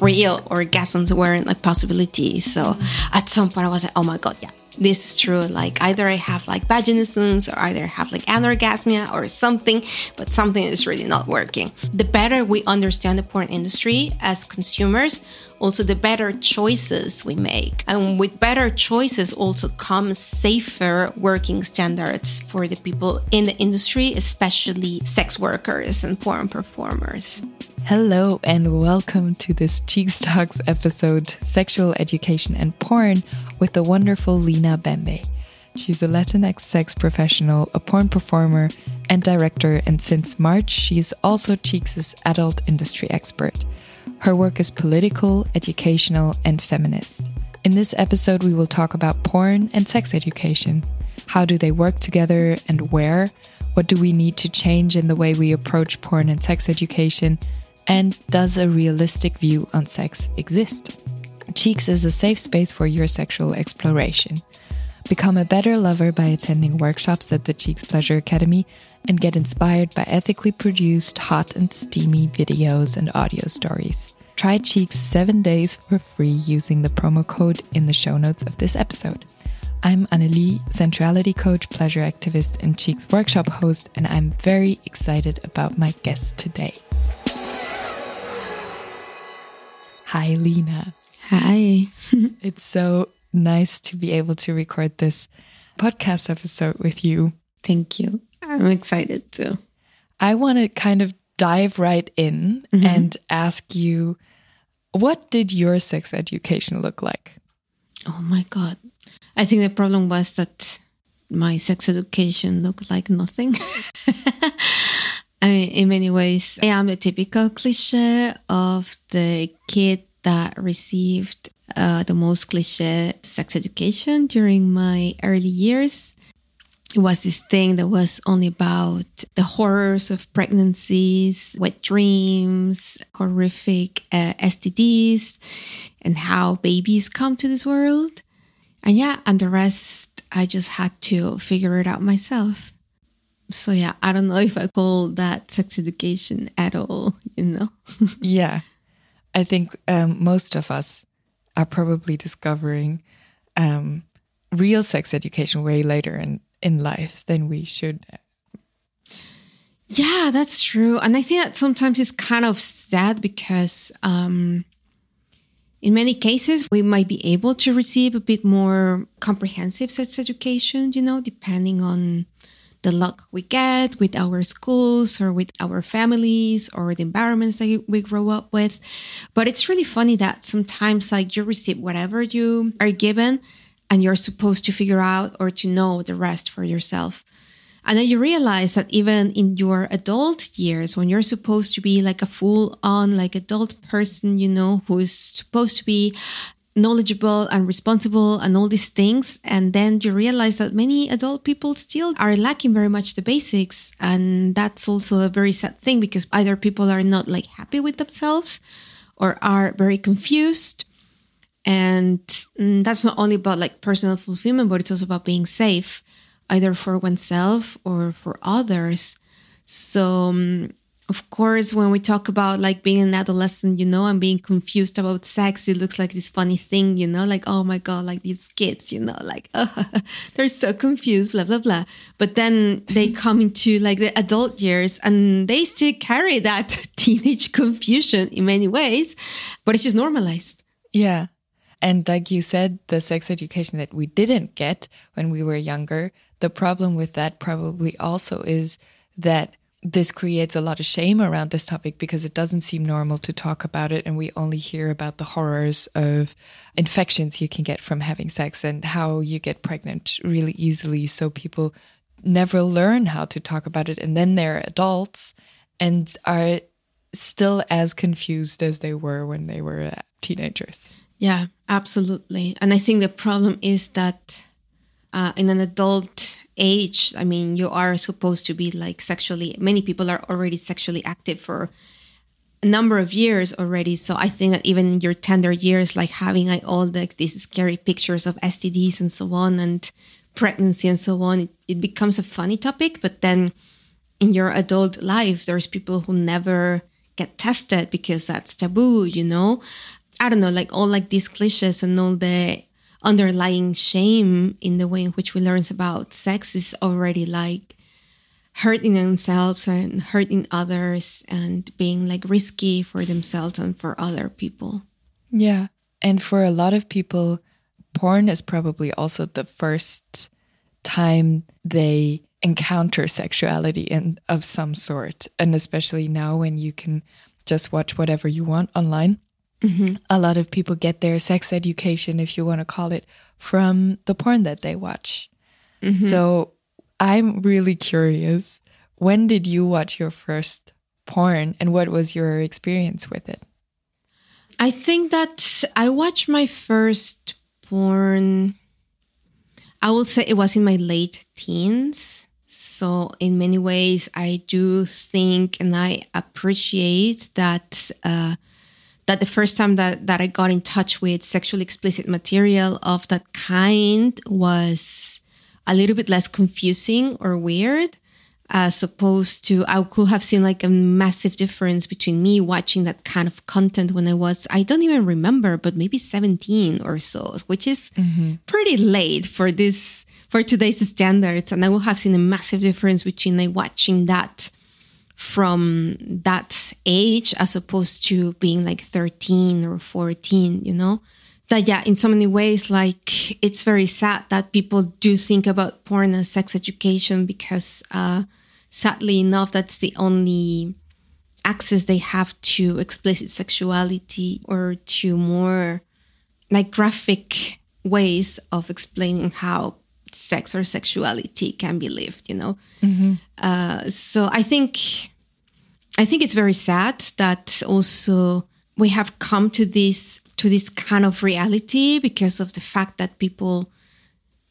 real orgasms weren't like possibilities. So at some point I was like, oh my God, yeah, this is true. Like either I have like vaginismus or either I have like anorgasmia or something, but something is really not working. The better we understand the porn industry as consumers, also the better choices we make. And with better choices also comes safer working standards for the people in the industry, especially sex workers and porn performers. Hello and welcome to this CHEEX Talks episode, Sexual Education and Porn, with the wonderful Lina Bembe. She's a Latinx sex professional, a porn performer, and director, and since March, she is also CHEEX' adult industry expert. Her work is political, educational, and feminist. In this episode, we will talk about porn and sex education. How do they work together and where? What do we need to change in the way we approach porn and sex education? And does a realistic view on sex exist? CHEEX is a safe space for your sexual exploration. Become a better lover by attending workshops at the CHEEX Pleasure Academy and get inspired by ethically produced, hot and steamy videos and audio stories. Try CHEEX seven days for free using the promo code in the show notes of this episode. I'm Annelie, sensuality coach, pleasure activist, and CHEEX workshop host, and I'm very excited about my guest today. Hi, Lina. Hi. it's so nice to be able to record this podcast episode with you. Thank you. I'm excited too. I want to kind of dive right in mm -hmm. and ask you what did your sex education look like? Oh my God. I think the problem was that my sex education looked like nothing. I mean, in many ways, I am the typical cliche of the kid that received uh, the most cliche sex education during my early years. It was this thing that was only about the horrors of pregnancies, wet dreams, horrific uh, STDs, and how babies come to this world. And yeah, and the rest, I just had to figure it out myself so yeah, I don't know if I call that sex education at all, you know? yeah. I think um, most of us are probably discovering um, real sex education way later in, in life than we should. Yeah, that's true. And I think that sometimes it's kind of sad because um, in many cases, we might be able to receive a bit more comprehensive sex education, you know, depending on the luck we get with our schools or with our families or the environments that we grow up with. But it's really funny that sometimes like you receive whatever you are given and you're supposed to figure out or to know the rest for yourself. And then you realize that even in your adult years, when you're supposed to be like a full on, like adult person, you know, who is supposed to be knowledgeable and responsible and all these things. And then you realize that many adult people still are lacking very much the basics. And that's also a very sad thing because either people are not like happy with themselves or are very confused. And mm, that's not only about like personal fulfillment, but it's also about being safe, either for oneself or for others. So, um, of course, when we talk about like being an adolescent, you know, and being confused about sex, it looks like this funny thing, you know, like, oh my God, like these kids, you know, like, oh, they're so confused, blah, blah, blah. But then they come into like the adult years and they still carry that teenage confusion in many ways, but it's just normalized. Yeah. And like you said, the sex education that we didn't get when we were younger, the problem with that probably also is that this creates a lot of shame around this topic because it doesn't seem normal to talk about it. And we only hear about the horrors of infections you can get from having sex and how you get pregnant really easily. So people never learn how to talk about it. And then they're adults and are still as confused as they were when they were teenagers. Yeah, absolutely. And I think the problem is that uh, in an adult age, I mean, you are supposed to be like sexually, many people are already sexually active for a number of years already. So I think that even in your tender years, like having like all the, these scary pictures of STDs and so on and pregnancy and so on, it, it becomes a funny topic. But then in your adult life, there's people who never get tested because that's taboo, you know? I don't know, like all like these cliches and all the underlying shame in the way in which we learn about sex is already like hurting themselves and hurting others and being like risky for themselves and for other people. Yeah. And for a lot of people, porn is probably also the first time they encounter sexuality in of some sort. And especially now when you can just watch whatever you want online. Mm-hmm. A lot of people get their sex education, if you want to call it, from the porn that they watch. Mm-hmm. So I'm really curious. When did you watch your first porn and what was your experience with it? I think that I watched my first porn, I would say it was in my late teens. So, in many ways, I do think and I appreciate that uh, that the first time that, that I got in touch with sexually explicit material of that kind was a little bit less confusing or weird as opposed to I could have seen like a massive difference between me watching that kind of content when I was I don't even remember but maybe 17 or so which is mm-hmm. pretty late for this for today's standards and I would have seen a massive difference between like watching that from that age as opposed to being like 13 or 14, you know? That, yeah, in so many ways, like it's very sad that people do think about porn and sex education because, uh, sadly enough, that's the only access they have to explicit sexuality or to more like graphic ways of explaining how sex or sexuality can be lived you know mm-hmm. uh, so i think I think it's very sad that also we have come to this to this kind of reality because of the fact that people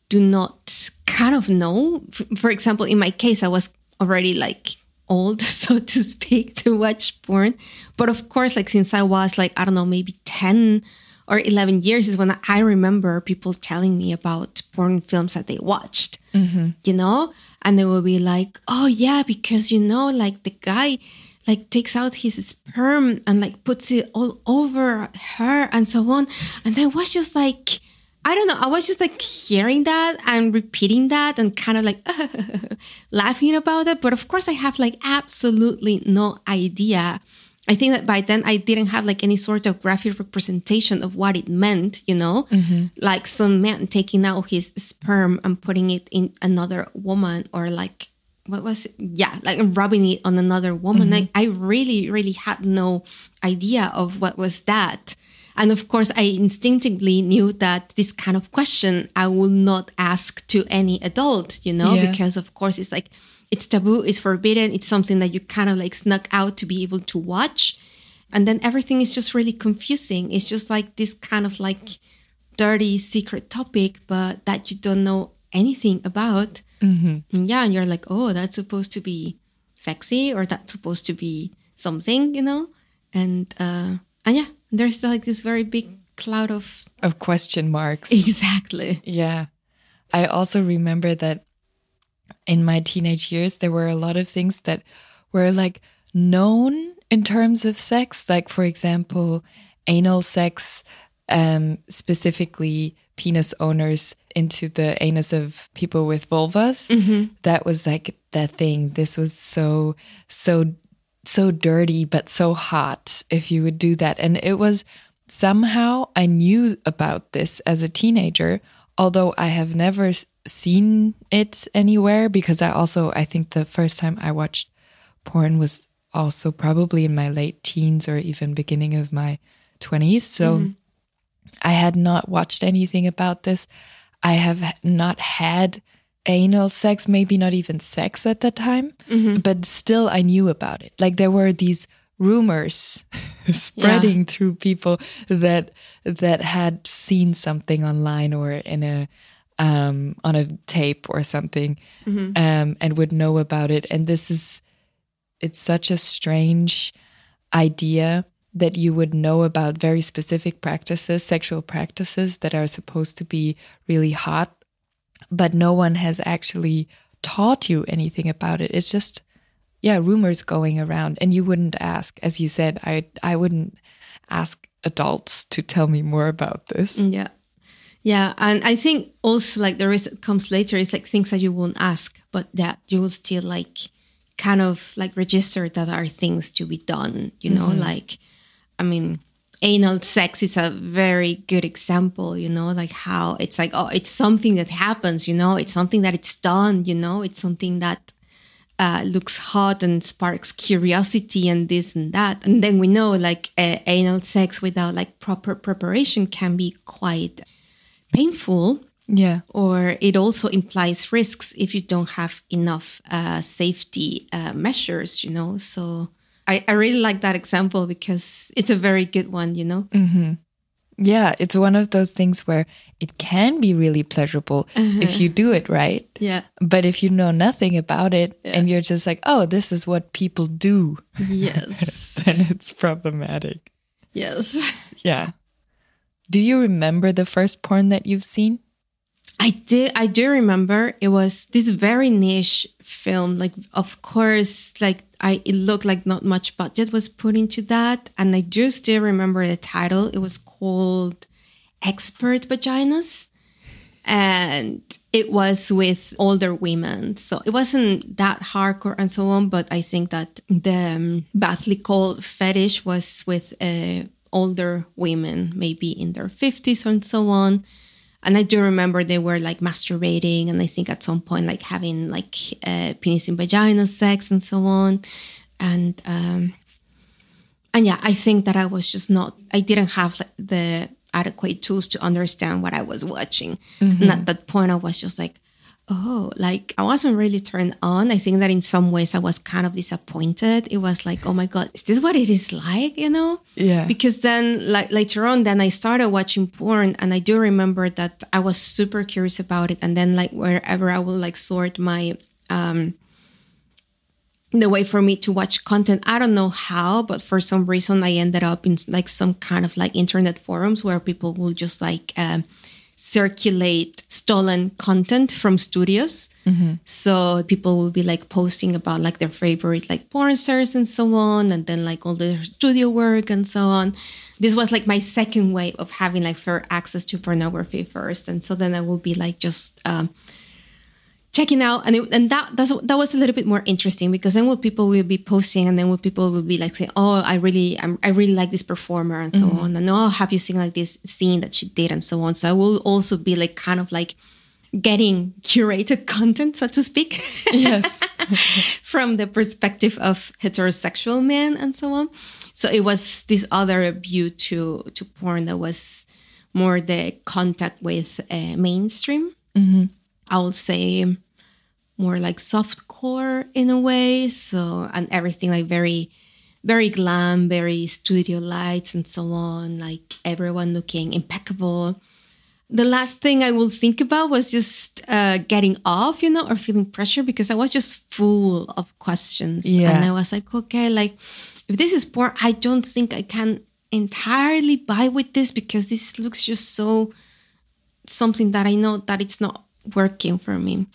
do not kind of know. For example, in my case, I was already like old, so to speak, to watch porn. But of course, like since I was like, I don't know, maybe 10 or 11 years is when I remember people telling me about porn films that they watched, mm-hmm. you know? And they will be like, oh, yeah, because, you know, like the guy, like takes out his sperm and like puts it all over her and so on. And I was just like, I don't know. I was just like hearing that and repeating that and kind of like laughing about it. But of course, I have like absolutely no idea. I think that by then I didn't have like any sort of graphic representation of what it meant, you know, mm-hmm. like some man taking out his sperm and putting it in another woman or like what was it? yeah like rubbing it on another woman mm-hmm. I, I really really had no idea of what was that and of course i instinctively knew that this kind of question i will not ask to any adult you know yeah. because of course it's like it's taboo it's forbidden it's something that you kind of like snuck out to be able to watch and then everything is just really confusing it's just like this kind of like dirty secret topic but that you don't know anything about Mm-hmm. Yeah, and you're like, oh, that's supposed to be sexy or that's supposed to be something, you know? And uh and yeah, there's like this very big cloud of of question marks. Exactly. Yeah. I also remember that in my teenage years there were a lot of things that were like known in terms of sex, like for example, anal sex um specifically penis owners into the anus of people with vulvas. Mm-hmm. That was like the thing. This was so, so, so dirty, but so hot if you would do that. And it was somehow I knew about this as a teenager, although I have never seen it anywhere because I also, I think the first time I watched porn was also probably in my late teens or even beginning of my 20s. So mm-hmm. I had not watched anything about this. I have not had anal sex, maybe not even sex at that time, mm-hmm. but still I knew about it. Like there were these rumors spreading yeah. through people that that had seen something online or in a um, on a tape or something mm-hmm. um, and would know about it. And this is it's such a strange idea that you would know about very specific practices, sexual practices that are supposed to be really hot, but no one has actually taught you anything about it. It's just yeah, rumors going around and you wouldn't ask. As you said, I I wouldn't ask adults to tell me more about this. Mm, yeah. Yeah. And I think also like the risk that comes later is like things that you won't ask, but that you will still like kind of like register that are things to be done, you know, mm-hmm. like I mean, anal sex is a very good example, you know, like how it's like, oh, it's something that happens, you know, it's something that it's done, you know, it's something that uh, looks hot and sparks curiosity and this and that. And then we know like uh, anal sex without like proper preparation can be quite painful. Yeah. Or it also implies risks if you don't have enough uh, safety uh, measures, you know. So I, I really like that example because it's a very good one, you know? Mm-hmm. Yeah, it's one of those things where it can be really pleasurable if you uh-huh. do it right. Yeah. But if you know nothing about it and you're just like, oh, this is what people do, Yes. then it's problematic. yes. Yeah. Do you remember the first porn that you've seen? I did. I do remember it was this very niche film. Like, of course, like I, it looked like not much budget was put into that, and I do still remember the title. It was called "Expert Vaginas," and it was with older women. So it wasn't that hardcore and so on. But I think that the um, badly called fetish was with uh, older women, maybe in their fifties and so on and I do remember they were like masturbating, and I think at some point like having like uh, penis and vagina sex and so on, and um, and yeah, I think that I was just not. I didn't have like, the adequate tools to understand what I was watching, and at that point, I was just like. Oh, like I wasn't really turned on. I think that in some ways I was kind of disappointed. It was like, oh my God, is this what it is like? You know? Yeah. because then like later on then i started watching porn and i do remember that i was super curious about it and then like wherever i will like sort my um the way for me to watch content i don't know how but for some reason i ended up in like some kind of like internet forums where people will just like um circulate stolen content from studios. So people will be like posting about like their favorite like porn stars and so on and then like all their studio work and so on. This was like my second way of having like fair access to pornography first and so then i will be like just um checking out and it, and that that's, that was a little bit more interesting because then what people will be posting and then what people will be like saying oh i really I'm, i really like this performer and so on and oh have you seen like this scene that she did and so on so i will also be like kind of like getting curated content so to speak Yes. from the perspective of heterosexual men and so on. So it was this other view to to porn that was more the contact with uh, mainstream. I would say more like soft core in a way. So and everything like very very glam, very studio lights and so on. Like everyone looking impeccable the last thing I will think about was just uh, getting off, you know, or feeling pressure because I was just full of questions. Yeah. And I was like, okay, like if this is porn, I don't think I can entirely buy with this because this looks just so something that I know that it's not working for me.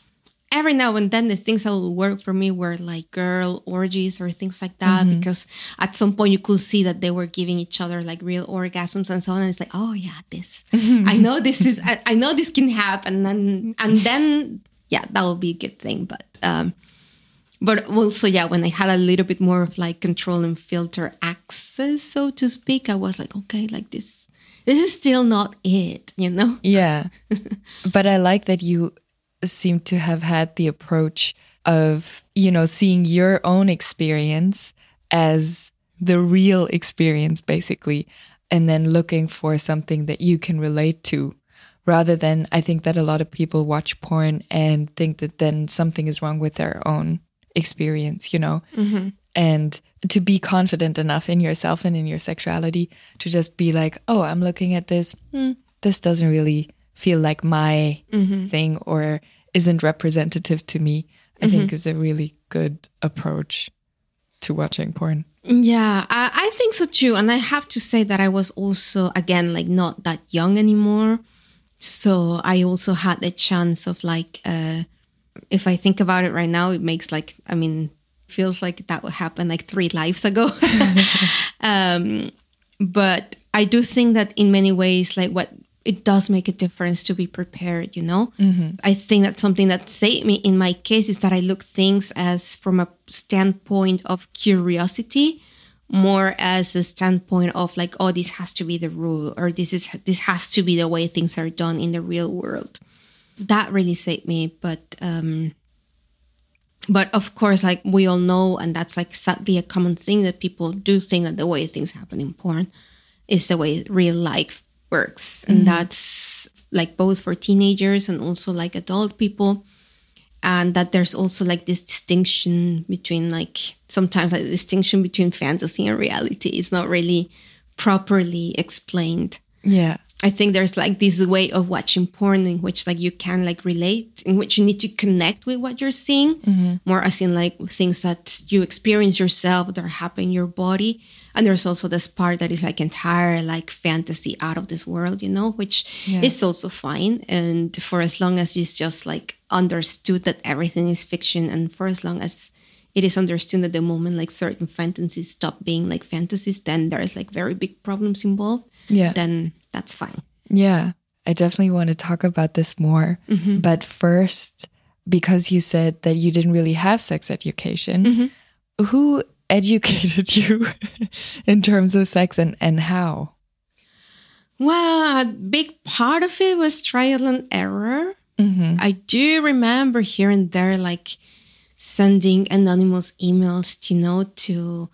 Every now and then, the things that will work for me were like girl orgies or things like that, because at some point you could see that they were giving each other like real orgasms and so on. And it's like, oh yeah, this, I know this is, I, I know this can happen, and and then yeah, that will be a good thing. But um, but also yeah, when I had a little bit more of like control and filter access, so to speak, I was like, okay, like this, this is still not it, you know. Yeah. but I like that you seem to have had the approach of, you know, seeing your own experience as the real experience, basically, and then looking for something that you can relate to. Rather than, I think that a lot of people watch porn and think that then something is wrong with their own experience, you know? Mm-hmm. And to be confident enough in yourself and in your sexuality to just be like, oh, I'm looking at this. Hmm, this doesn't really feel like my thing or isn't representative to me, I think is a really good approach to watching porn. Yeah, I, I think so too. And I have to say that I was also, again, like not that young anymore. So I also had the chance of like, uh, if I think about it right now, it makes like, I mean, feels like that would happen like three lives ago. um, but I do think that in many ways, like what it does make a difference to be prepared, you know? Mm-hmm. I think that's something that saved me in my case is that I look things as from a standpoint of curiosity more as a standpoint of like oh this has to be the rule or this is this has to be the way things are done in the real world that really saved me but um but of course like we all know and that's like sadly a common thing that people do think that the way things happen in porn is the way real life works. And mm-hmm. that's like both for teenagers and also like adult people. And that there's also like this distinction between like sometimes like the distinction between fantasy and reality is not really properly explained. Yeah I think there's like this way of watching porn in which like you can like relate, in which you need to connect with what you're seeing, mm-hmm. more as in like things that you experience yourself that happen in your body. And there's also this part that is like entire like fantasy out of this world, you know, which yeah. is also fine. And for as long as it's just like understood that everything is fiction, and for as long as it is understood that the moment like certain fantasies stop being like fantasies, then there's like very big problems involved. Yeah. Then that's fine. Yeah, I definitely want to talk about this more. Mm-hmm. But first, because you said that you didn't really have sex education, mm-hmm. who educated you in terms of sex and, and how? Well, a big part of it was trial and error. Mm-hmm. I do remember here and there, like sending anonymous emails, you know, to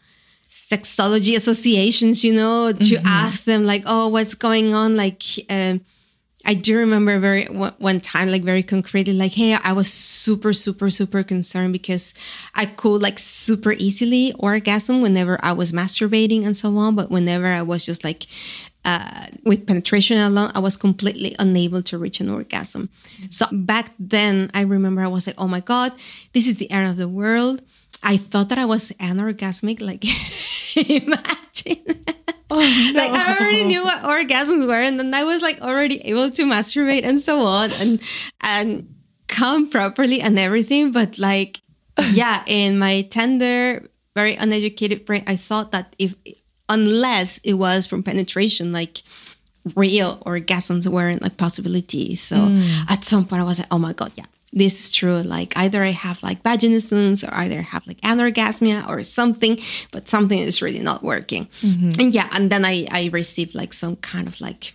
sexology associations, you know, to mm-hmm. ask them like, oh, what's going on? Like, um, I do remember very one time, like very concretely, like, hey, I was super, super, super concerned because I could like super easily orgasm whenever I was masturbating and so on, but whenever I was just like uh, with penetration alone, I was completely unable to reach an orgasm. So back then, I remember I was like, oh my god, this is the end of the world. I thought that I was anorgasmic. Like, imagine. Oh, no. Like I already knew what orgasms were, and then I was like already able to masturbate and so on, and and come properly and everything. But like, yeah, in my tender, very uneducated brain, I thought that if unless it was from penetration, like real orgasms weren't like possibility. So mm. at some point, I was like, oh my god, yeah, this is true. Like either I have like vaginismus or either I have like anorgasmia or something, but something is really not working. Mm-hmm. And yeah, and then I I received like some kind of like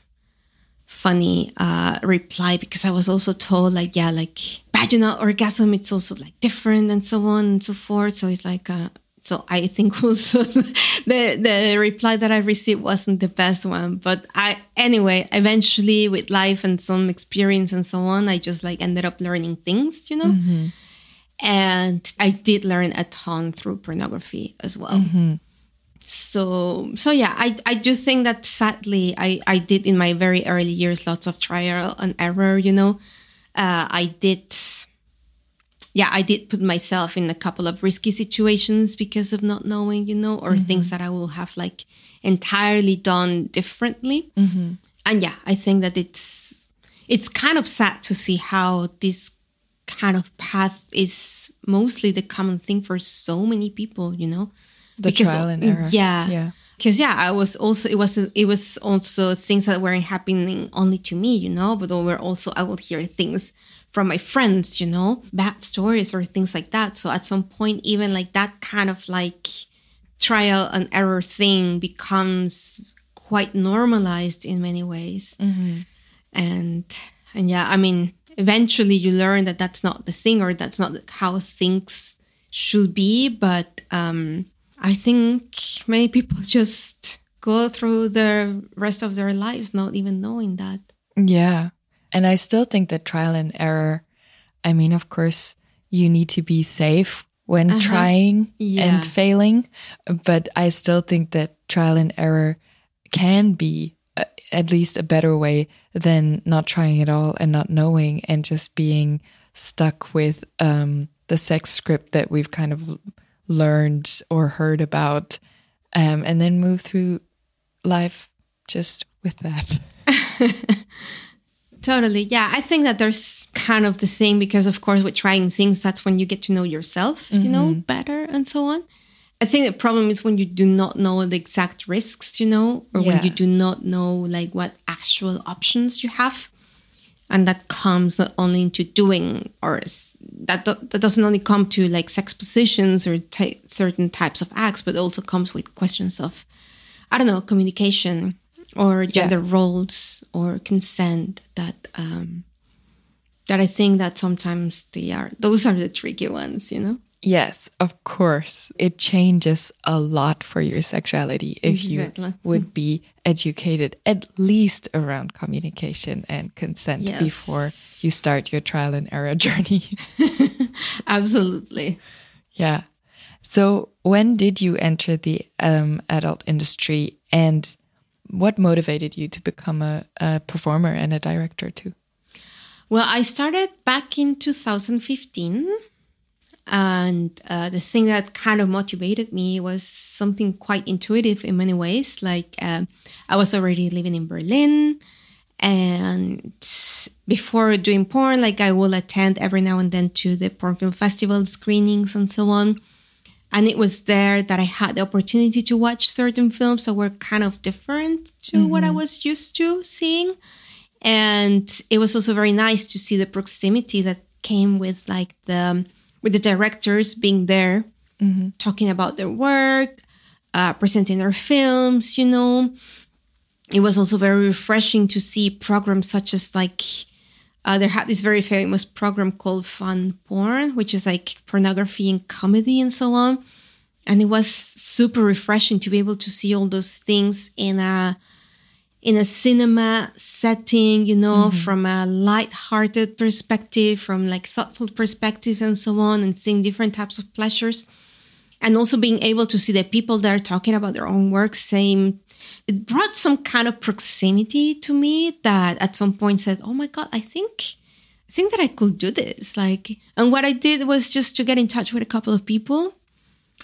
funny uh reply because I was also told like yeah like vaginal orgasm it's also like different and so on and so forth. So it's like uh so I think also the the reply that I received wasn't the best one. But I anyway, eventually with life and some experience and so on, I just like ended up learning things, you know. Mm-hmm. And I did learn a ton through pornography as well. Mm-hmm. So so yeah, I I do think that sadly I I did in my very early years lots of trial and error, you know. Uh, I did yeah, I did put myself in a couple of risky situations because of not knowing, you know, or mm-hmm. things that I will have like entirely done differently. Mm-hmm. And yeah, I think that it's it's kind of sad to see how this kind of path is mostly the common thing for so many people, you know. The because, trial and error. Yeah. Yeah because yeah i was also it was it was also things that weren't happening only to me you know but were also i would hear things from my friends you know bad stories or things like that so at some point even like that kind of like trial and error thing becomes quite normalized in many ways mm-hmm. and and yeah i mean eventually you learn that that's not the thing or that's not how things should be but um I think many people just go through the rest of their lives not even knowing that. Yeah. And I still think that trial and error, I mean, of course, you need to be safe when uh -huh. trying yeah. and failing. But I still think that trial and error can be at least a better way than not trying at all and not knowing and just being stuck with um, the sex script that we've kind of learned or heard about, um, and then move through life just with that. Totally. Yeah. I think that there's kind of the same because, of course, with trying things, that's when you get to know yourself, you know, Mm-hmm. better and so on. I think the problem is when you do not know the exact risks, you know, or when you do not know like what actual options you have. And that comes not only into doing, or that do- that doesn't only come to like sex positions or ty- certain types of acts, but also comes with questions of, I don't know, communication or gender roles or consent. That um, that I think that sometimes they are those are the tricky ones, you know. Yes, of course. It changes a lot for your sexuality if Exactly. you would be educated at least around communication and consent Yes. before you start your trial and error journey. Absolutely. yeah. So, when did you enter the um, adult industry and what motivated you to become a, a performer and a director too? Well, I started back in 2015. And uh, the thing that kind of motivated me was something quite intuitive in many ways. Like, um, I was already living in Berlin. And before doing porn, like, I will attend every now and then to the porn film festival screenings and so on. And it was there that I had the opportunity to watch certain films that were kind of different to what I was used to seeing and it was also very nice to see the proximity that came with like the with the directors being there talking about their work uh, presenting their films you know. It was also very refreshing to see programs such as like uh, there had this very famous program called fun porn which is like pornography and comedy and so on. And it was super refreshing to be able to see all those things in a in a cinema setting, you know, mm-hmm. from a light-hearted perspective, from like thoughtful perspective and so on, and seeing different types of pleasures. And also being able to see the people that are talking about their own work saying it brought some kind of proximity to me that at some point said, Oh my God, I think I think that I could do this. Like and what I did was just to get in touch with a couple of people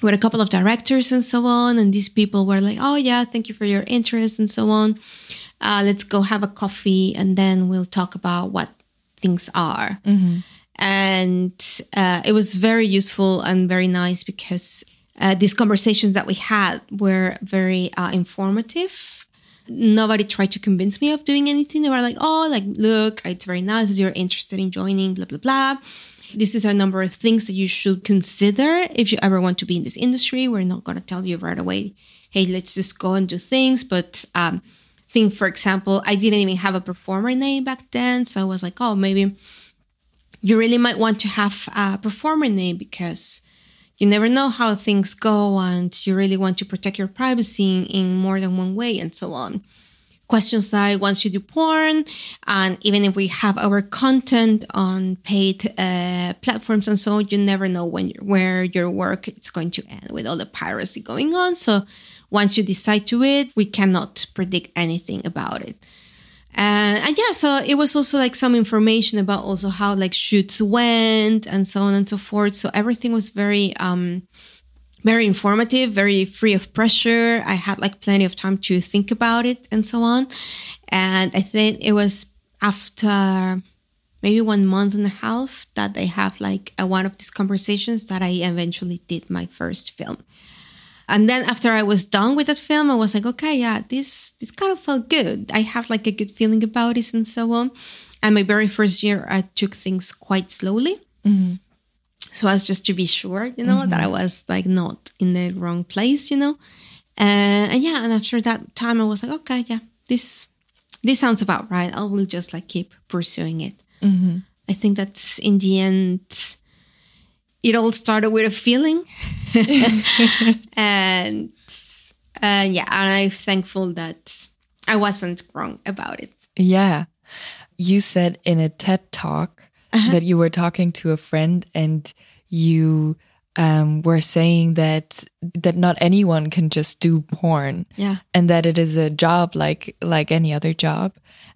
with a couple of directors and so on. And these people were like, oh, yeah, thank you for your interest and so on. Uh, let's go have a coffee and then we'll talk about what things are. And uh, it was very useful and very nice because uh, these conversations that we had were very uh, informative. Nobody tried to convince me of doing anything. They were like, oh, like, look, it's very nice that you're interested in joining, blah, blah, blah. This is a number of things that you should consider if you ever want to be in this industry. We're not going to tell you right away, hey, let's just go and do things. But um, think, for example, I didn't even have a performer name back then. So I was like, oh, maybe you really might want to have a performer name because you never know how things go and you really want to protect your privacy in more than one way and so on questions like once you do porn? And even if we have our content on paid uh, platforms and so on you never know when where your work is going to end with all the piracy going on. So once you decide to it we cannot predict anything about it. And, and yeah so it was also like some information about also how like shoots went and so on and so forth. So everything was very um very informative, very free of pressure. I had like plenty of time to think about it and so on. And I think it was after maybe one month and a half that I have like a, one of these conversations that I eventually did my first film. And then after I was done with that film, I was like, okay, yeah, this this kind of felt good. I have like a good feeling about it and so on. And my very first year, I took things quite slowly mm-hmm. So as just to be sure you know that i was like not in the wrong place you know? Uh, and yeah and after that time i was like okay yeah this this sounds about right. I will just like keep pursuing it. I think that's in the end it all started with a feeling. And uh, yeah and i'm thankful that i wasn't wrong about it. Yeah. You said in a TED talk that you were talking to a friend and you um, were saying that that not anyone can just do porn. Yeah. And that it is a job like like any other job.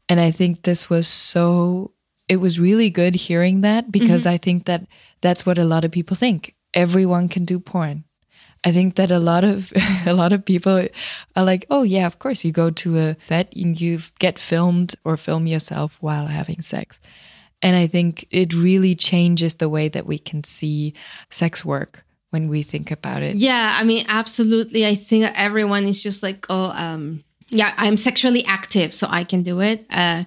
And I think this was so it was really good hearing that because I think that that's what a lot of people think. Everyone can do porn. I think that a lot of a lot of people are like, oh yeah, of course you go to a set and you get filmed or film yourself while having sex. And I think it really changes the way that we can see sex work when we think about it. Yeah, I mean, absolutely. I think everyone is just like, oh, um, yeah, I'm sexually active, so I can do it. Uh,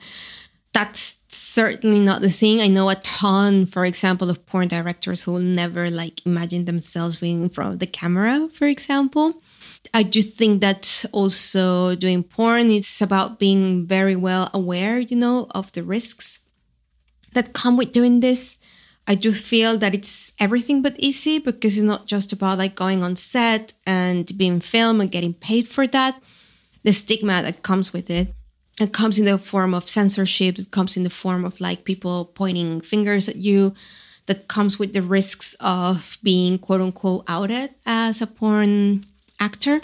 that's certainly not the thing. I know a ton, for example, of porn directors who will never like imagine themselves being in front of the camera, for example. I do think that also doing porn it's about being very well aware, you know, of the risks that come with doing this. I do feel that it's everything but easy because it's not just about like going on set and being filmed and getting paid for that. The stigma that comes with it it comes in the form of censorship it comes in the form of like people pointing fingers at you that comes with the risks of being quote unquote outed as a porn actor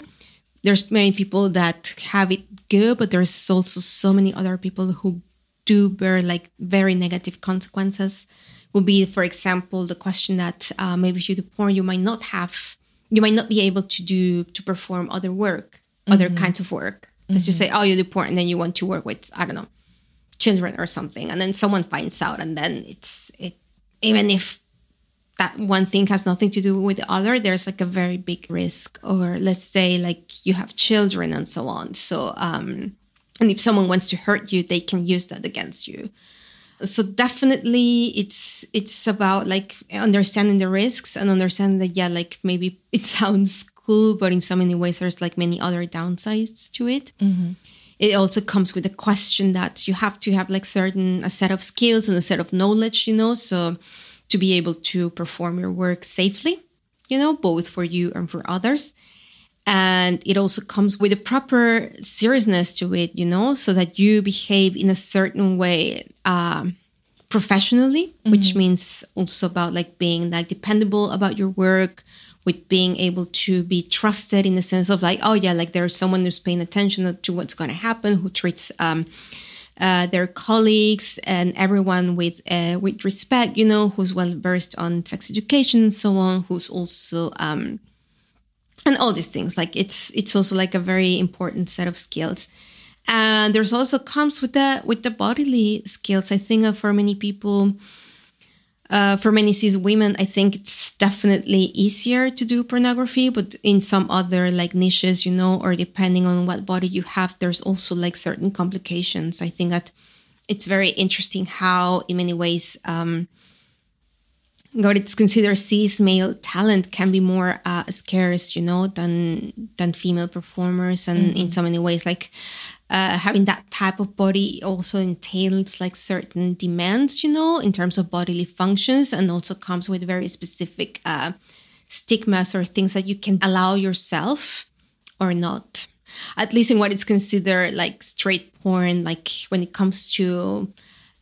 there's many people that have it good but there's also so many other people who do bear like very negative consequences would be for example the question that uh, maybe if you do porn you might not have you might not be able to do to perform other work mm-hmm. other kinds of work Let's mm-hmm. just say, oh, you do porn and then you want to work with, I don't know, children or something. And then someone finds out and then it's, it, even if that one thing has nothing to do with the other, there's like a very big risk. Or let's say like you have children and so on. So, um, and if someone wants to hurt you, they can use that against you. So definitely it's it's about like understanding the risks and understanding that yeah, like maybe it sounds cool, but in so many ways, there's like many other downsides to it. Mm-hmm. It also comes with a question that you have to have like certain a set of skills and a set of knowledge, you know, so to be able to perform your work safely, you know, both for you and for others. And it also comes with a proper seriousness to it, you know, so that you behave in a certain way. Um, professionally, mm-hmm. which means also about like being like dependable about your work, with being able to be trusted in the sense of like, oh yeah, like there's someone who's paying attention to what's going to happen, who treats um, uh, their colleagues and everyone with uh, with respect, you know, who's well versed on sex education and so on, who's also um, and all these things. Like it's it's also like a very important set of skills. And there's also comes with the with the bodily skills. I think uh, for many people uh, for many cis women, I think it's definitely easier to do pornography, but in some other like niches, you know, or depending on what body you have, there's also like certain complications. I think that it's very interesting how, in many ways, um, what it's considered cis male talent can be more uh, scarce, you know, than than female performers, and mm-hmm. in so many ways, like uh, having that type of body also entails like certain demands, you know, in terms of bodily functions, and also comes with very specific uh, stigmas or things that you can allow yourself or not. At least in what it's considered like straight porn, like when it comes to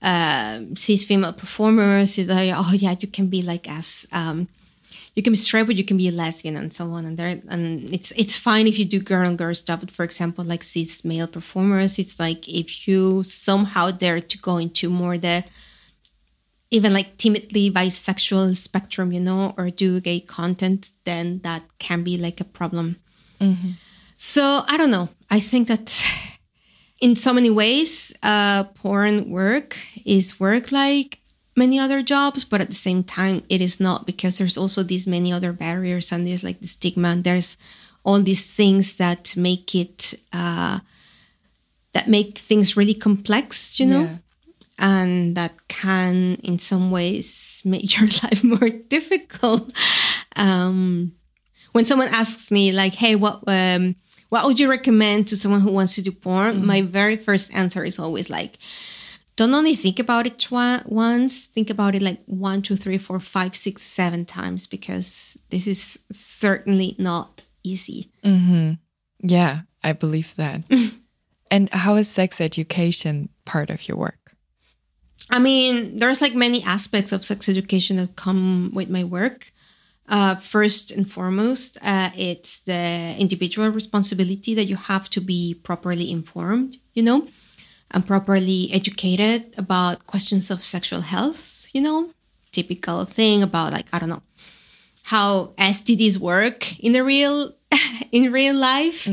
uh, cis female performers, is like, oh yeah, you can be like as um, you can be straight, but you can be a lesbian and so on. And there, and it's it's fine if you do girl on girl stuff. But for example, like cis male performers, it's like if you somehow dare to go into more the even like timidly bisexual spectrum, you know, or do gay content, then that can be like a problem. Mm-hmm. So I don't know. I think that in so many ways, uh, porn work is work like many other jobs, but at the same time, it is not because there's also these many other barriers and there's like the stigma and there's all these things that make it uh, that make things really complex, you know, yeah. and that can in some ways make your life more difficult. Um, when someone asks me like, "Hey, what?" Um, what would you recommend to someone who wants to do porn? Mm-hmm. My very first answer is always like, don't only think about it twi- once, think about it like one, two, three, four, five, six, seven times because this is certainly not easy. Mm-hmm. Yeah, I believe that. and how is sex education part of your work? I mean, there's like many aspects of sex education that come with my work. Uh, first and foremost, uh, it's the individual responsibility that you have to be properly informed, you know? and properly educated about questions of sexual health, you know, typical thing about like, I don't know, how STDs work in the real in real life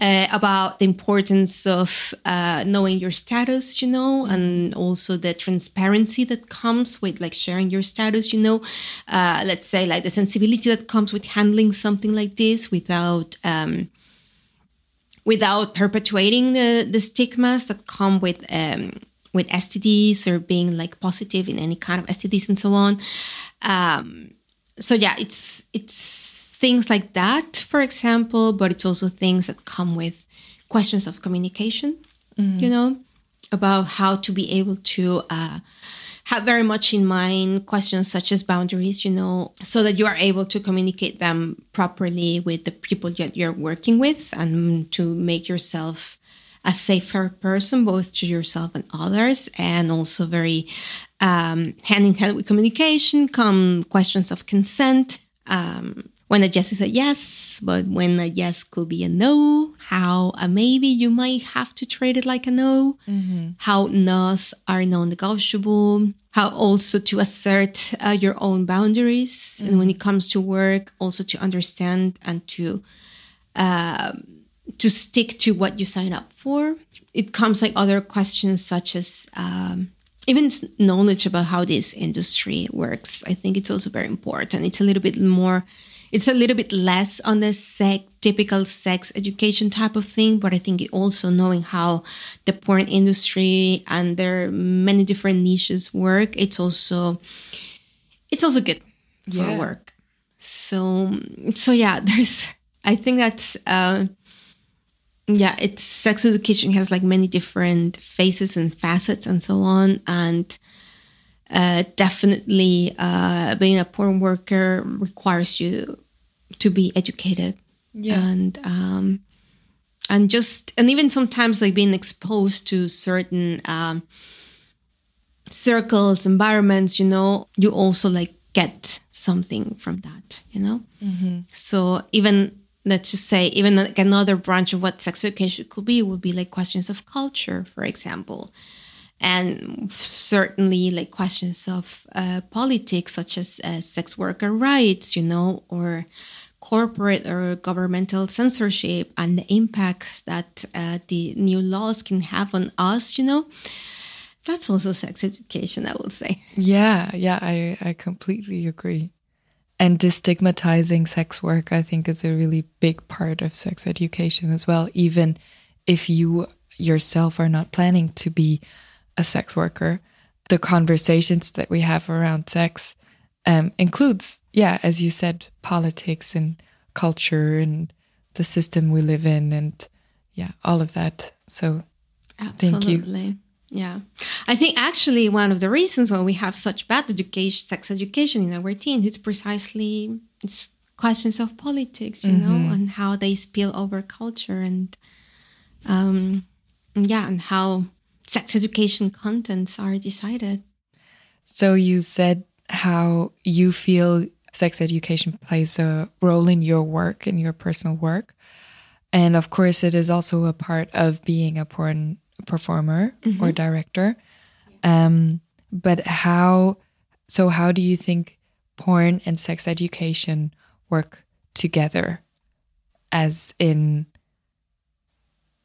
uh, about the importance of uh, knowing your status, you know, and also the transparency that comes with like sharing your status, you know. Uh, let's say like the sensibility that comes with handling something like this without um, without perpetuating the the stigmas that come with um, with STDs or being like positive in any kind of STDs and so on. Um, so yeah, it's it's things like that, for example, but it's also things that come with questions of communication, you know, about how to be able to uh, have very much in mind questions such as boundaries, you know, so that you are able to communicate them properly with the people that you're working with and to make yourself a safer person, both to yourself and others, and also very um, hand in hand with communication come questions of consent. Um, when a yes is a yes, but when a yes could be a no, how a maybe you might have to treat it like a no, how no's are non negotiable, how also to assert uh, your own boundaries. And when it comes to work, also to understand and to to stick to what you sign up for. It comes like other questions such as um, even knowledge about how this industry works. I think it's also very important. It's a little bit more, it's a little bit less on the sex, typical sex education type of thing, but I think it also knowing how the porn industry and their many different niches work, it's also, it's also good for Yeah. work. So, so yeah, there's, I think that's, uh, yeah, it's sex education has like many different faces and facets and so on. And uh, definitely uh, being a porn worker requires you to be educated. Yeah. And, um, and just, and even sometimes like being exposed to certain, um, circles, environments, you know, you also like get something from that, you know? So even let's just say even like another branch of what sex education could be would be like questions of culture, for example, and certainly like questions of uh, politics, such as uh, sex worker rights, you know, or corporate or governmental censorship and the impact that uh, the new laws can have on us, you know. That's also sex education, I would say. Yeah, yeah, I, I completely agree. And destigmatizing sex work, I think, is a really big part of sex education as well. Even if you yourself are not planning to be a sex worker, the conversations that we have around sex um, includes, yeah, as you said, politics and culture and the system we live in, and yeah, all of that. So, Thank you. Yeah. I think actually one of the reasons why we have such bad education, sex education in our teens, it's precisely it's questions of politics, you Mm-hmm. know, and how they spill over culture and um yeah, and how sex education contents are decided. So you said how you feel sex education plays a role in your work, in your personal work. And of course, it is also a part of being a porn performer or director. Um, but how, so how do you think porn and sex education work together? As in,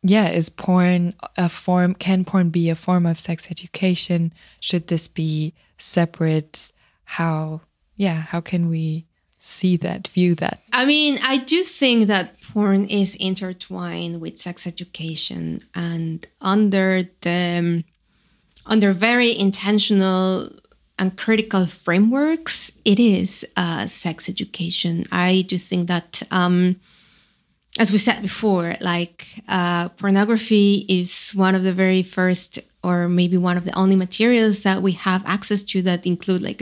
yeah, is porn a form? Can porn be a form of sex education? Should this be separate? How, yeah, how can we see that, view that? I mean, I do think that porn is intertwined with sex education and under the um, under very intentional and critical frameworks, it is uh, sex education. I do think that, um, as we said before, like uh, pornography is one of the very first, or maybe one of the only materials that we have access to that include like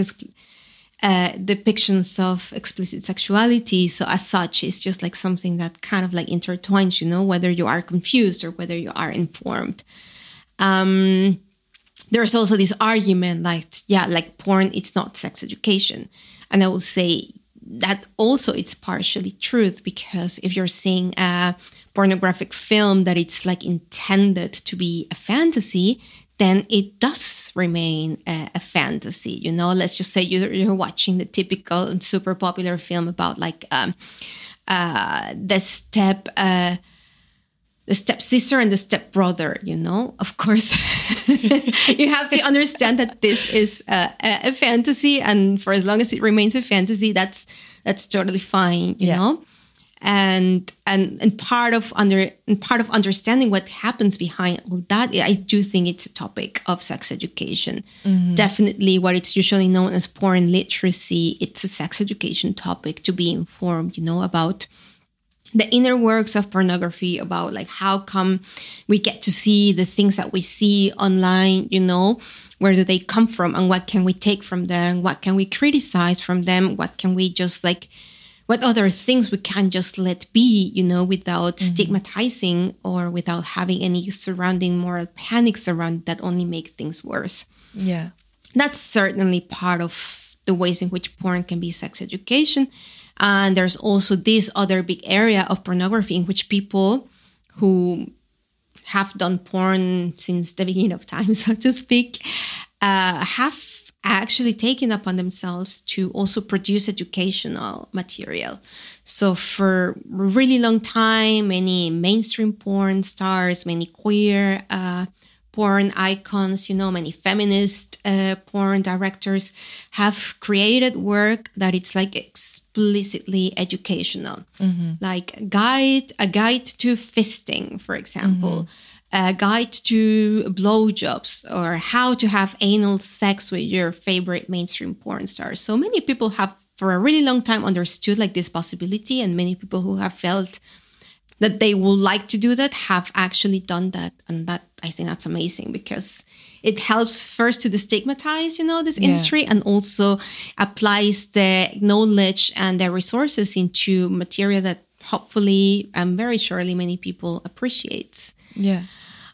uh, depictions of explicit sexuality. So as such, it's just like something that kind of like intertwines, you know, whether you are confused or whether you are informed. Um, there's also this argument like, yeah, like porn, it's not sex education. And I will say that also it's partially truth because if you're seeing a pornographic film that it's like intended to be a fantasy, then it does remain a, a fantasy. You know, let's just say you're, you're, watching the typical and super popular film about like um, uh, the step. Uh, the stepsister and the stepbrother, you know, of course, you have to understand that this is a, a, fantasy, and for as long as it remains a fantasy, that's that's totally fine, you yeah. know and and and part of under and part of understanding what happens behind all that i do think it's a topic of sex education. Mm-hmm. definitely what it's usually known as porn literacy it's a sex education topic to be informed you know about the inner works of pornography about like how come we get to see the things that we see online you know? Where do they come from and what can we take from them? What can we criticize from them? What can we just like what other things we can just let be, you know, without mm-hmm. stigmatizing or without having any surrounding moral panics around that only make things worse. Yeah. That's certainly part of the ways in which porn can be sex education. And there's also this other big area of pornography in which people who have done porn since the beginning of time, so to speak, uh, have actually taken upon themselves to also produce educational material. So for a really long time, many mainstream porn stars, many queer uh, porn icons, you know, many feminist uh, porn directors have created work that it's like explicitly educational, mm-hmm. like guide a guide to fisting, for example. Mm-hmm a guide to blowjobs or how to have anal sex with your favorite mainstream porn stars. So many people have for a really long time understood like this possibility and many people who have felt that they would like to do that have actually done that and that I think that's amazing because it helps first to destigmatize you know this industry yeah. and also applies the knowledge and the resources into material that hopefully and very surely many people appreciates yeah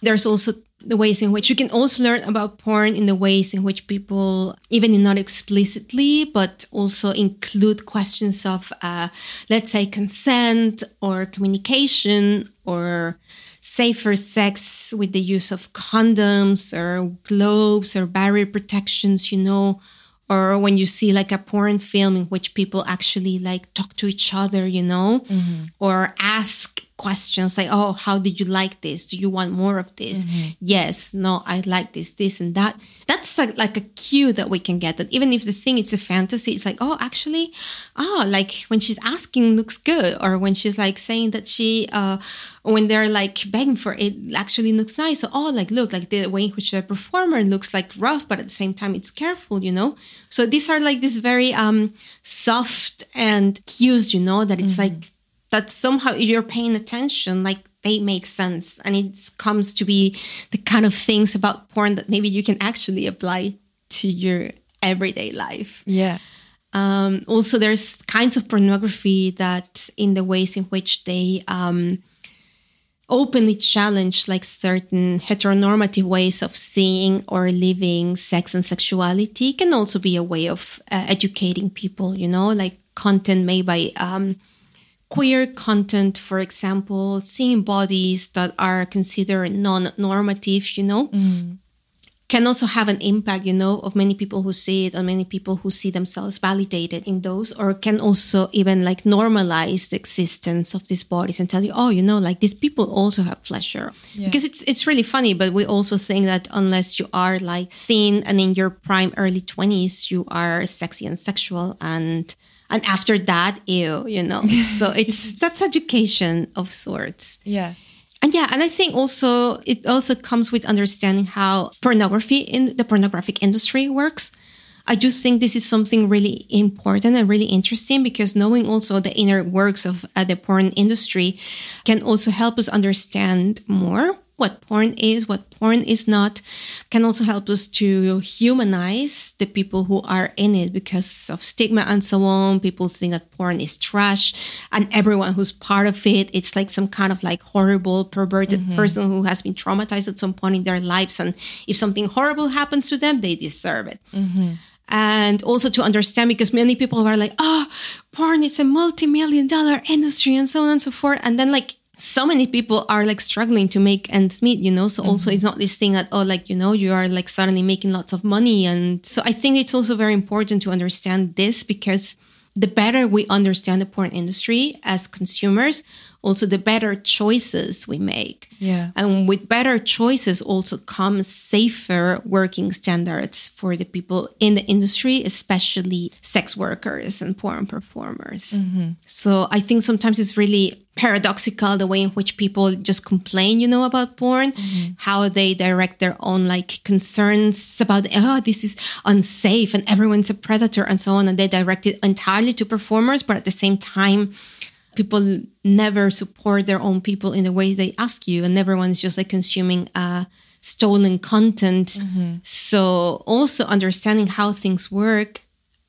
there's also the ways in which you can also learn about porn in the ways in which people, even not explicitly, but also include questions of, uh, let's say, consent or communication or safer sex with the use of condoms or globes or barrier protections, you know, or when you see like a porn film in which people actually like talk to each other, you know, mm-hmm. or ask questions like, oh, how did you like this? Do you want more of this? Mm-hmm. Yes, no, I like this, this and that. That's like, like a cue that we can get that even if the thing it's a fantasy, it's like, oh, actually, oh, like when she's asking looks good, or when she's like saying that she, uh, when they're like begging for it, actually looks nice. So, oh, like look, like the way in which the performer looks like rough, but at the same time it's careful, you know. So these are like this very um soft and cues, you know, that it's mm-hmm. like that somehow if you're paying attention, like they make sense. And it comes to be the kind of things about porn that maybe you can actually apply to your everyday life. Yeah. Um, also, there's kinds of pornography that, in the ways in which they um, openly challenge like certain heteronormative ways of seeing or living sex and sexuality, can also be a way of uh, educating people. You know, like content made by um, queer content, for example, seeing bodies that are considered non normative, you know, mm. can also have an impact, you know, of many people who see it and many people who see themselves validated in those, or can also even like normalize the existence of these bodies and tell you, oh, you know, like these people also have pleasure. Yeah. Because it's it's really funny, but we also think that unless you are like thin and in your prime early 20s, you are sexy and sexual and and after that ew you know. So it's that's education of sorts. Yeah. And yeah and i think also it also comes with understanding how pornography in the pornographic industry works. I do think this is something really important and really interesting because knowing also the inner works of uh, the porn industry can also help us understand more what porn is, what porn is not, can also help us to humanize the people who are in it because of stigma and so on. People think that porn is trash, and everyone who's part of it, it's like some kind of like horrible, perverted mm-hmm. person who has been traumatized at some point in their lives. And if something horrible happens to them, they deserve it. Mm-hmm and also to understand because many people are like, oh, porn is a multi million dollar industry and so on and so forth. And then, like, so many people are like struggling to make ends meet, you know? So also Mm-hmm. it's not this thing that, oh, like, you know, you are like suddenly making lots of money. And so I think it's also very important to understand this because the better we understand the porn industry as consumers, also the better choices we make. Yeah. And with better choices also comes safer working standards for the people in the industry, especially sex workers and porn performers. Mm-hmm. So I think sometimes it's really paradoxical the way in which people just complain, you know, about porn, mm-hmm. how they direct their own like concerns about, oh, this is unsafe and everyone's a predator and so on. And they direct it entirely to performers, but at the same time, people never support their own people in the way they ask you and everyone is just like consuming uh stolen content. So also understanding how things work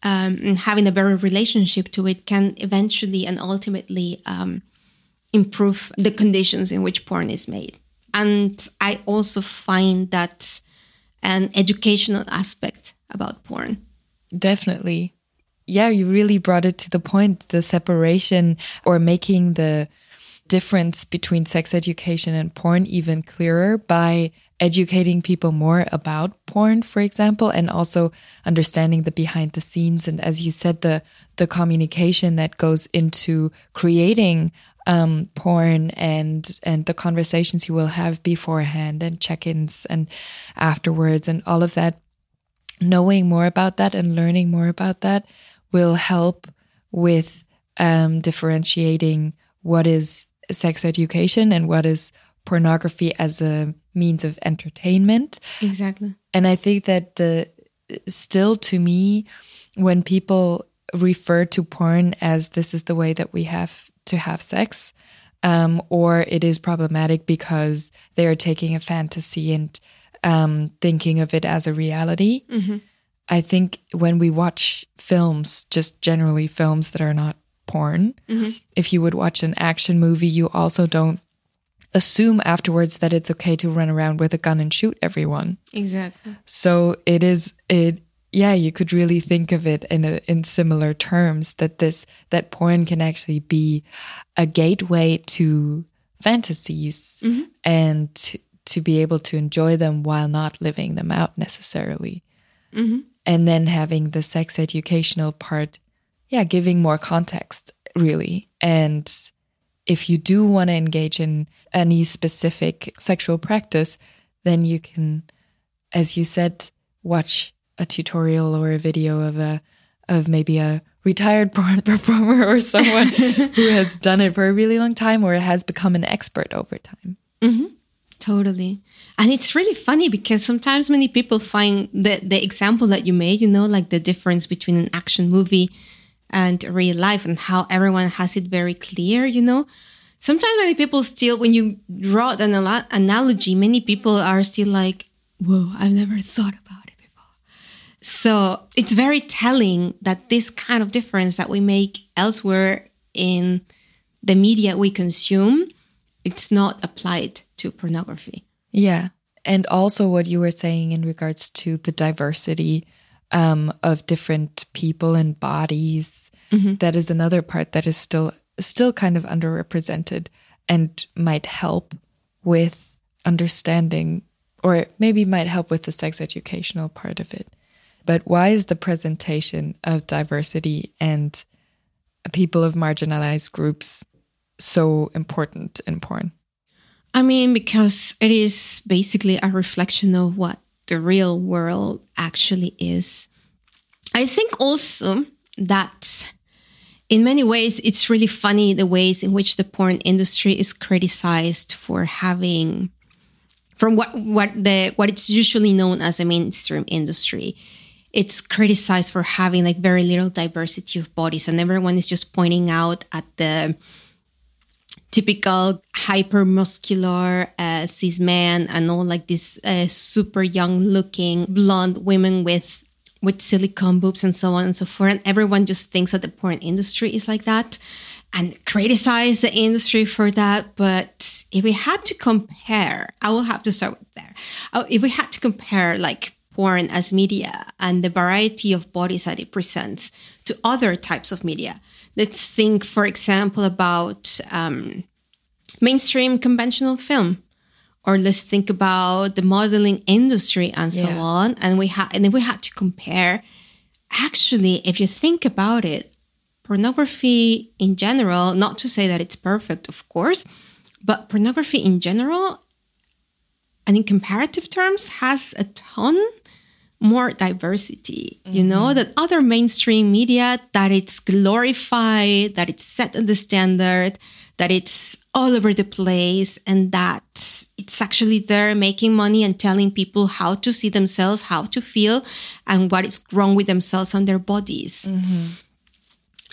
um, and having a better relationship to it can eventually and ultimately um, improve the conditions in which porn is made. And i also find that an educational aspect about porn. Definitely. Yeah, you really brought it to the point the separation or making the difference between sex education and porn even clearer by educating people more about porn for example and also understanding the behind the scenes. And as you said the the communication that goes into creating um, porn and and the conversations you will have beforehand and check-ins and afterwards and all of that. Knowing more about that and learning more about that will help with um, differentiating what is sex education and what is pornography as a means of entertainment. exactly And I think that the still to me, when people refer to porn as this is the way that we have to have sex, um, or it is problematic because they are taking a fantasy and um, thinking of it as a reality. I think when we watch films, just generally films that are not porn, mm-hmm. if you would watch an action movie, you also don't assume afterwards that it's okay to run around with a gun and shoot everyone. exactly So it is it yeah, you could really think of it in a, in similar terms that this that porn can actually be a gateway to fantasies mm-hmm. and to, to be able to enjoy them while not living them out necessarily. Mm-hmm. And then having the sex educational part, yeah, giving more context really. And if you do want to engage in any specific sexual practice, then you can, as you said, watch a tutorial or a video of a of maybe a retired porn performer or someone who has done it for a really long time or has become an expert over time. Mm-hmm. Totally. And it's really funny because sometimes many people find the, the example that you made, you know, like the difference between an action movie and real life and how everyone has it very clear, you know. Sometimes many people still, when you draw an analogy, many people are still like, whoa, I've never thought about it before. So it's very telling that this kind of difference that we make elsewhere in the media we consume, it's not applied to pornography. Yeah. And also what you were saying in regards to the diversity um, of different people and bodies. that is another part that is still still kind of underrepresented and might help with understanding or maybe might help with the sex educational part of it. But why is the presentation of diversity and people of marginalized groups so important in porn? I mean, because it is basically a reflection of what the real world actually is. I think also that in many ways, it's really funny the ways in which the porn industry is criticized for having, from what what the what it's usually known as a mainstream industry. It's criticized for having like very little diversity of bodies, and everyone is just pointing out at the typical hypermuscular uh, cis man and all like these uh, super young looking blonde women with with silicone boobs and so on and so forth and everyone just thinks that the porn industry is like that and criticize the industry for that but if we had to compare i will have to start with there Uh, if we had to compare like porn as media and the variety of bodies that it presents to other types of media. Let's think, for example, about um, mainstream conventional film. Or let's think about the modeling industry and so Yeah. on. And we had and then we had to compare. Actually if you think about it pornography in general not to say that it's perfect of course but pornography in general and in comparative terms has a ton more diversity you mm-hmm. know that other mainstream media that it's glorified that it's set the standard that it's all over the place and that it's actually there making money and telling people how to see themselves how to feel and what is wrong with themselves and their bodies. Mm-hmm.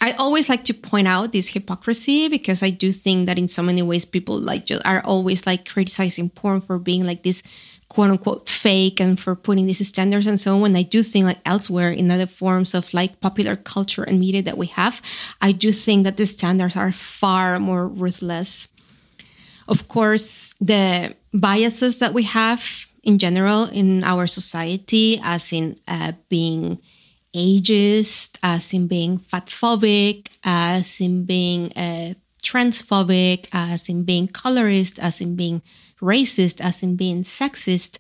I always like to point out this hypocrisy because I do think that in so many ways people like just are always like criticizing porn for being like this quote unquote fake and for putting these standards and so on. When I do think like elsewhere in other forms of like popular culture and media that we have, I do think that the standards are far more ruthless. Of course, the biases that we have in general in our society, as in uh, being ageist, as in being fatphobic, as in being uh, transphobic, as in being colorist, as in being racist, as in being sexist.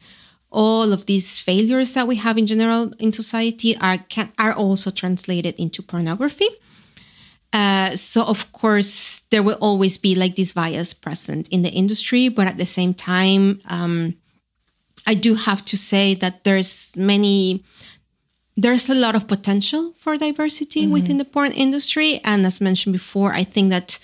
All of these failures that we have in general in society are can, are also translated into pornography. Uh, so of course there will always be like this bias present in the industry, but at the same time, um, I do have to say that there's many there's a lot of potential for diversity within the porn industry. And as mentioned before i think that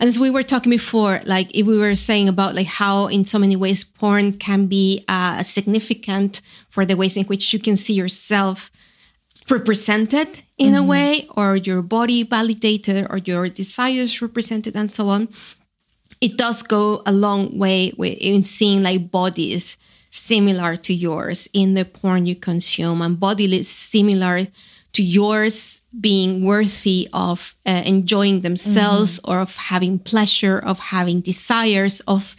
and as we were talking before like if we were saying about like how in so many ways porn can be uh, significant for the ways in which you can see yourself represented in a way or your body validated or your desires represented and so on it does go a long way with in seeing like bodies similar to yours in the porn you consume and body similar to yours being worthy of uh, enjoying themselves or of having pleasure of having desires of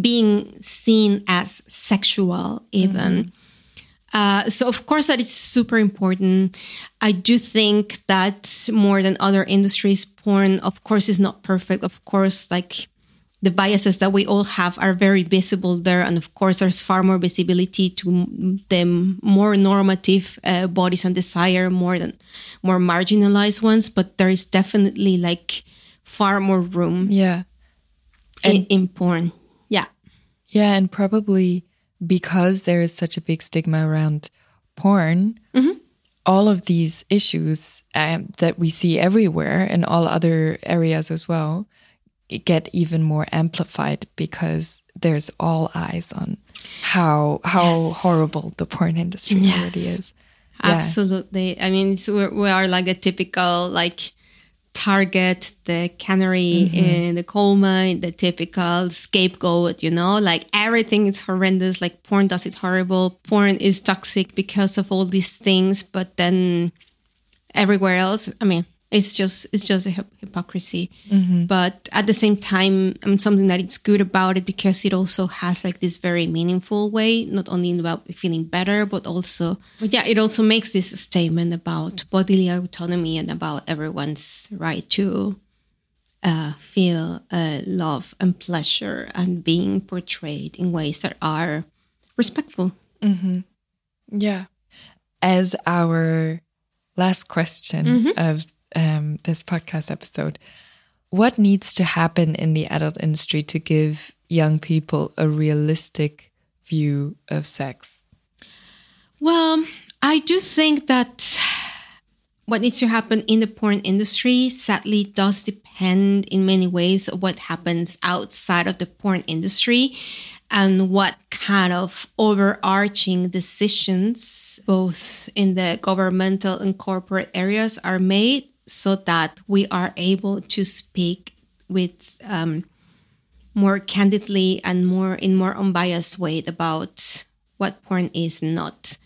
being seen as sexual even uh, so of course that is super important. I do think that more than other industries, porn of course is not perfect. Of course, like the biases that we all have are very visible there, and of course there's far more visibility to the more normative uh, bodies and desire more than more marginalized ones. But there is definitely like far more room Yeah. in, in porn. Yeah. Yeah, and probably because there is such a big stigma around porn, all of these issues um, that we see everywhere and all other areas as well get even more amplified because there's all eyes on how how horrible the porn industry already is. Yeah. Absolutely. I mean, so we're, we are like a typical like target, the canary mm-hmm. in the coal mine, the typical scapegoat. You know, like everything is horrendous. Like porn does it horrible. Porn is toxic because of all these things. But then everywhere else, I mean, it's just it's just a hyp- hypocrisy. But at the same time, I mean, something that it's good about it because it also has like this very meaningful way, not only about feeling better, but also, but yeah, it also makes this statement about bodily autonomy and about everyone's right to uh, feel uh, love and pleasure and being portrayed in ways that are respectful. Yeah. As our last question of um, this podcast episode, what needs to happen in the adult industry to give young people a realistic view of sex? Well, I do think that what needs to happen in the porn industry sadly does depend in many ways of what happens outside of the porn industry and what kind of overarching decisions both in the governmental and corporate areas are made so that we are able to speak with um, more candidly and more in more unbiased way about what porn is not.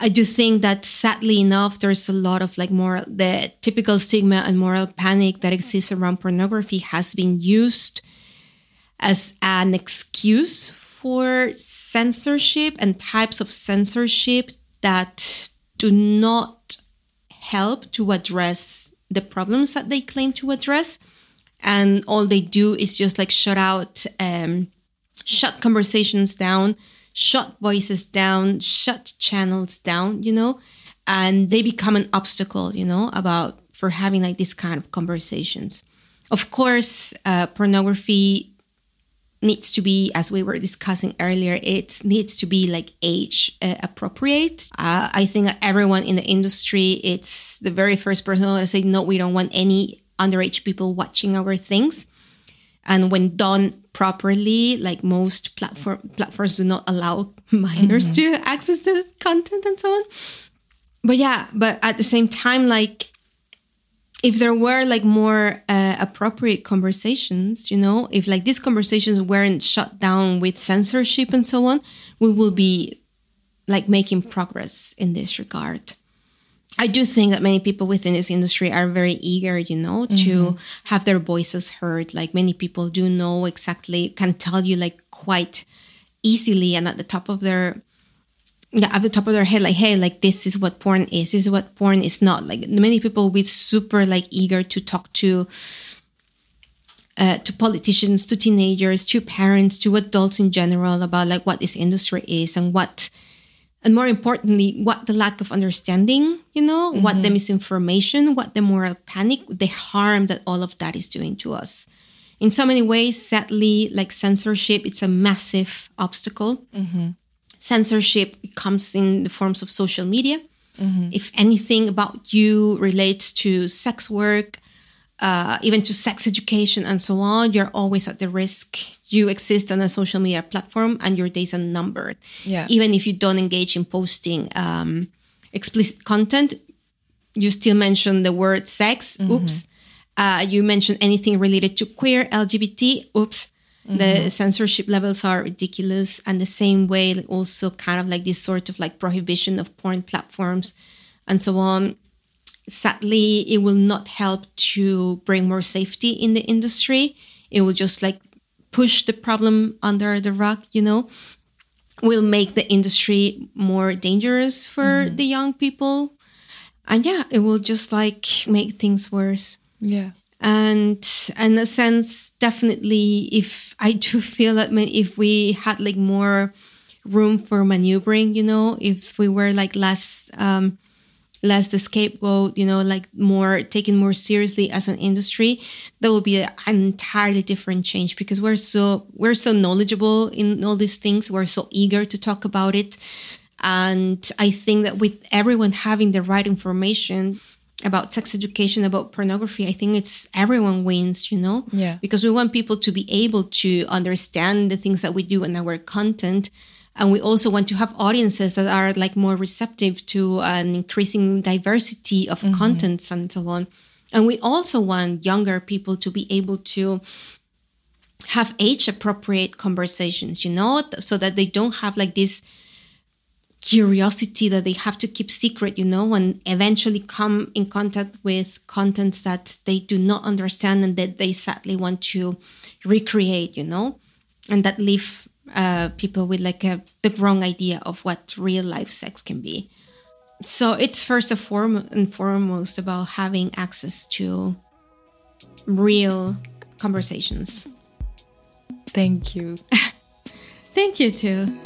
I do think that sadly enough, there's a lot of like more the typical stigma and moral panic that exists around pornography has been used as an excuse for censorship and types of censorship that do not help to address the problems that they claim to address. and all they do is just like shut out um, shut conversations down shut voices down shut channels down you know and they become an obstacle you know about for having like this kind of conversations of course uh, pornography needs to be as we were discussing earlier it needs to be like age uh, appropriate. Uh, i think everyone in the industry it's the very first person to say no we don't want any underage people watching our things. And when done properly like most platform platforms do not allow minors mm-hmm. to access the content and so on. But yeah but at the same time like if there were like more uh, appropriate conversations, you know, if like these conversations weren't shut down with censorship and so on, we will be like making progress in this regard. I do think that many people within this industry are very eager, you know, mm-hmm. to have their voices heard. Like many people do know exactly, can tell you like quite easily and at the top of their yeah, at the top of their head, like, hey, like this is what porn is, this is what porn is not. Like many people with super like eager to talk to uh, to politicians, to teenagers, to parents, to adults in general about like what this industry is and what and more importantly, what the lack of understanding, you know, mm-hmm. what the misinformation, what the moral panic, the harm that all of that is doing to us. In so many ways, sadly, like censorship, it's a massive obstacle. Mm-hmm censorship comes in the forms of social media. Mm-hmm. If anything about you relates to sex work, uh, even to sex education and so on, you're always at the risk. You exist on a social media platform and your days are numbered. Yeah. Even if you don't engage in posting um, explicit content, you still mention the word sex. Mm-hmm. Oops. Uh, you mention anything related to queer, LGBT. Oops. Mm-hmm. The censorship levels are ridiculous. And the same way, also kind of like this sort of like prohibition of porn platforms and so on. Sadly, it will not help to bring more safety in the industry. It will just like push the problem under the rug, you know, will make the industry more dangerous for mm-hmm. the young people. And yeah, it will just like make things worse. Yeah and in a sense definitely if i do feel that if we had like more room for maneuvering you know if we were like less um less the scapegoat you know like more taken more seriously as an industry that would be an entirely different change because we're so we're so knowledgeable in all these things. We're so eager to talk about it. And i think that with everyone having the right information about sex education, about pornography, I think it's everyone wins, you know? Yeah. Because we want people to be able to understand the things that we do in our content. And we also want to have audiences that are like more receptive to an increasing diversity of mm-hmm. contents and so on. And we also want younger people to be able to have age appropriate conversations, you know, so that they don't have like this curiosity that they have to keep secret, you know, and eventually come in contact with contents that they do not understand and that they sadly want to recreate, you know, and that leave uh, people with like a the wrong idea of what real life sex can be. So it's first and foremost about having access to real conversations. Thank you. Thank you too.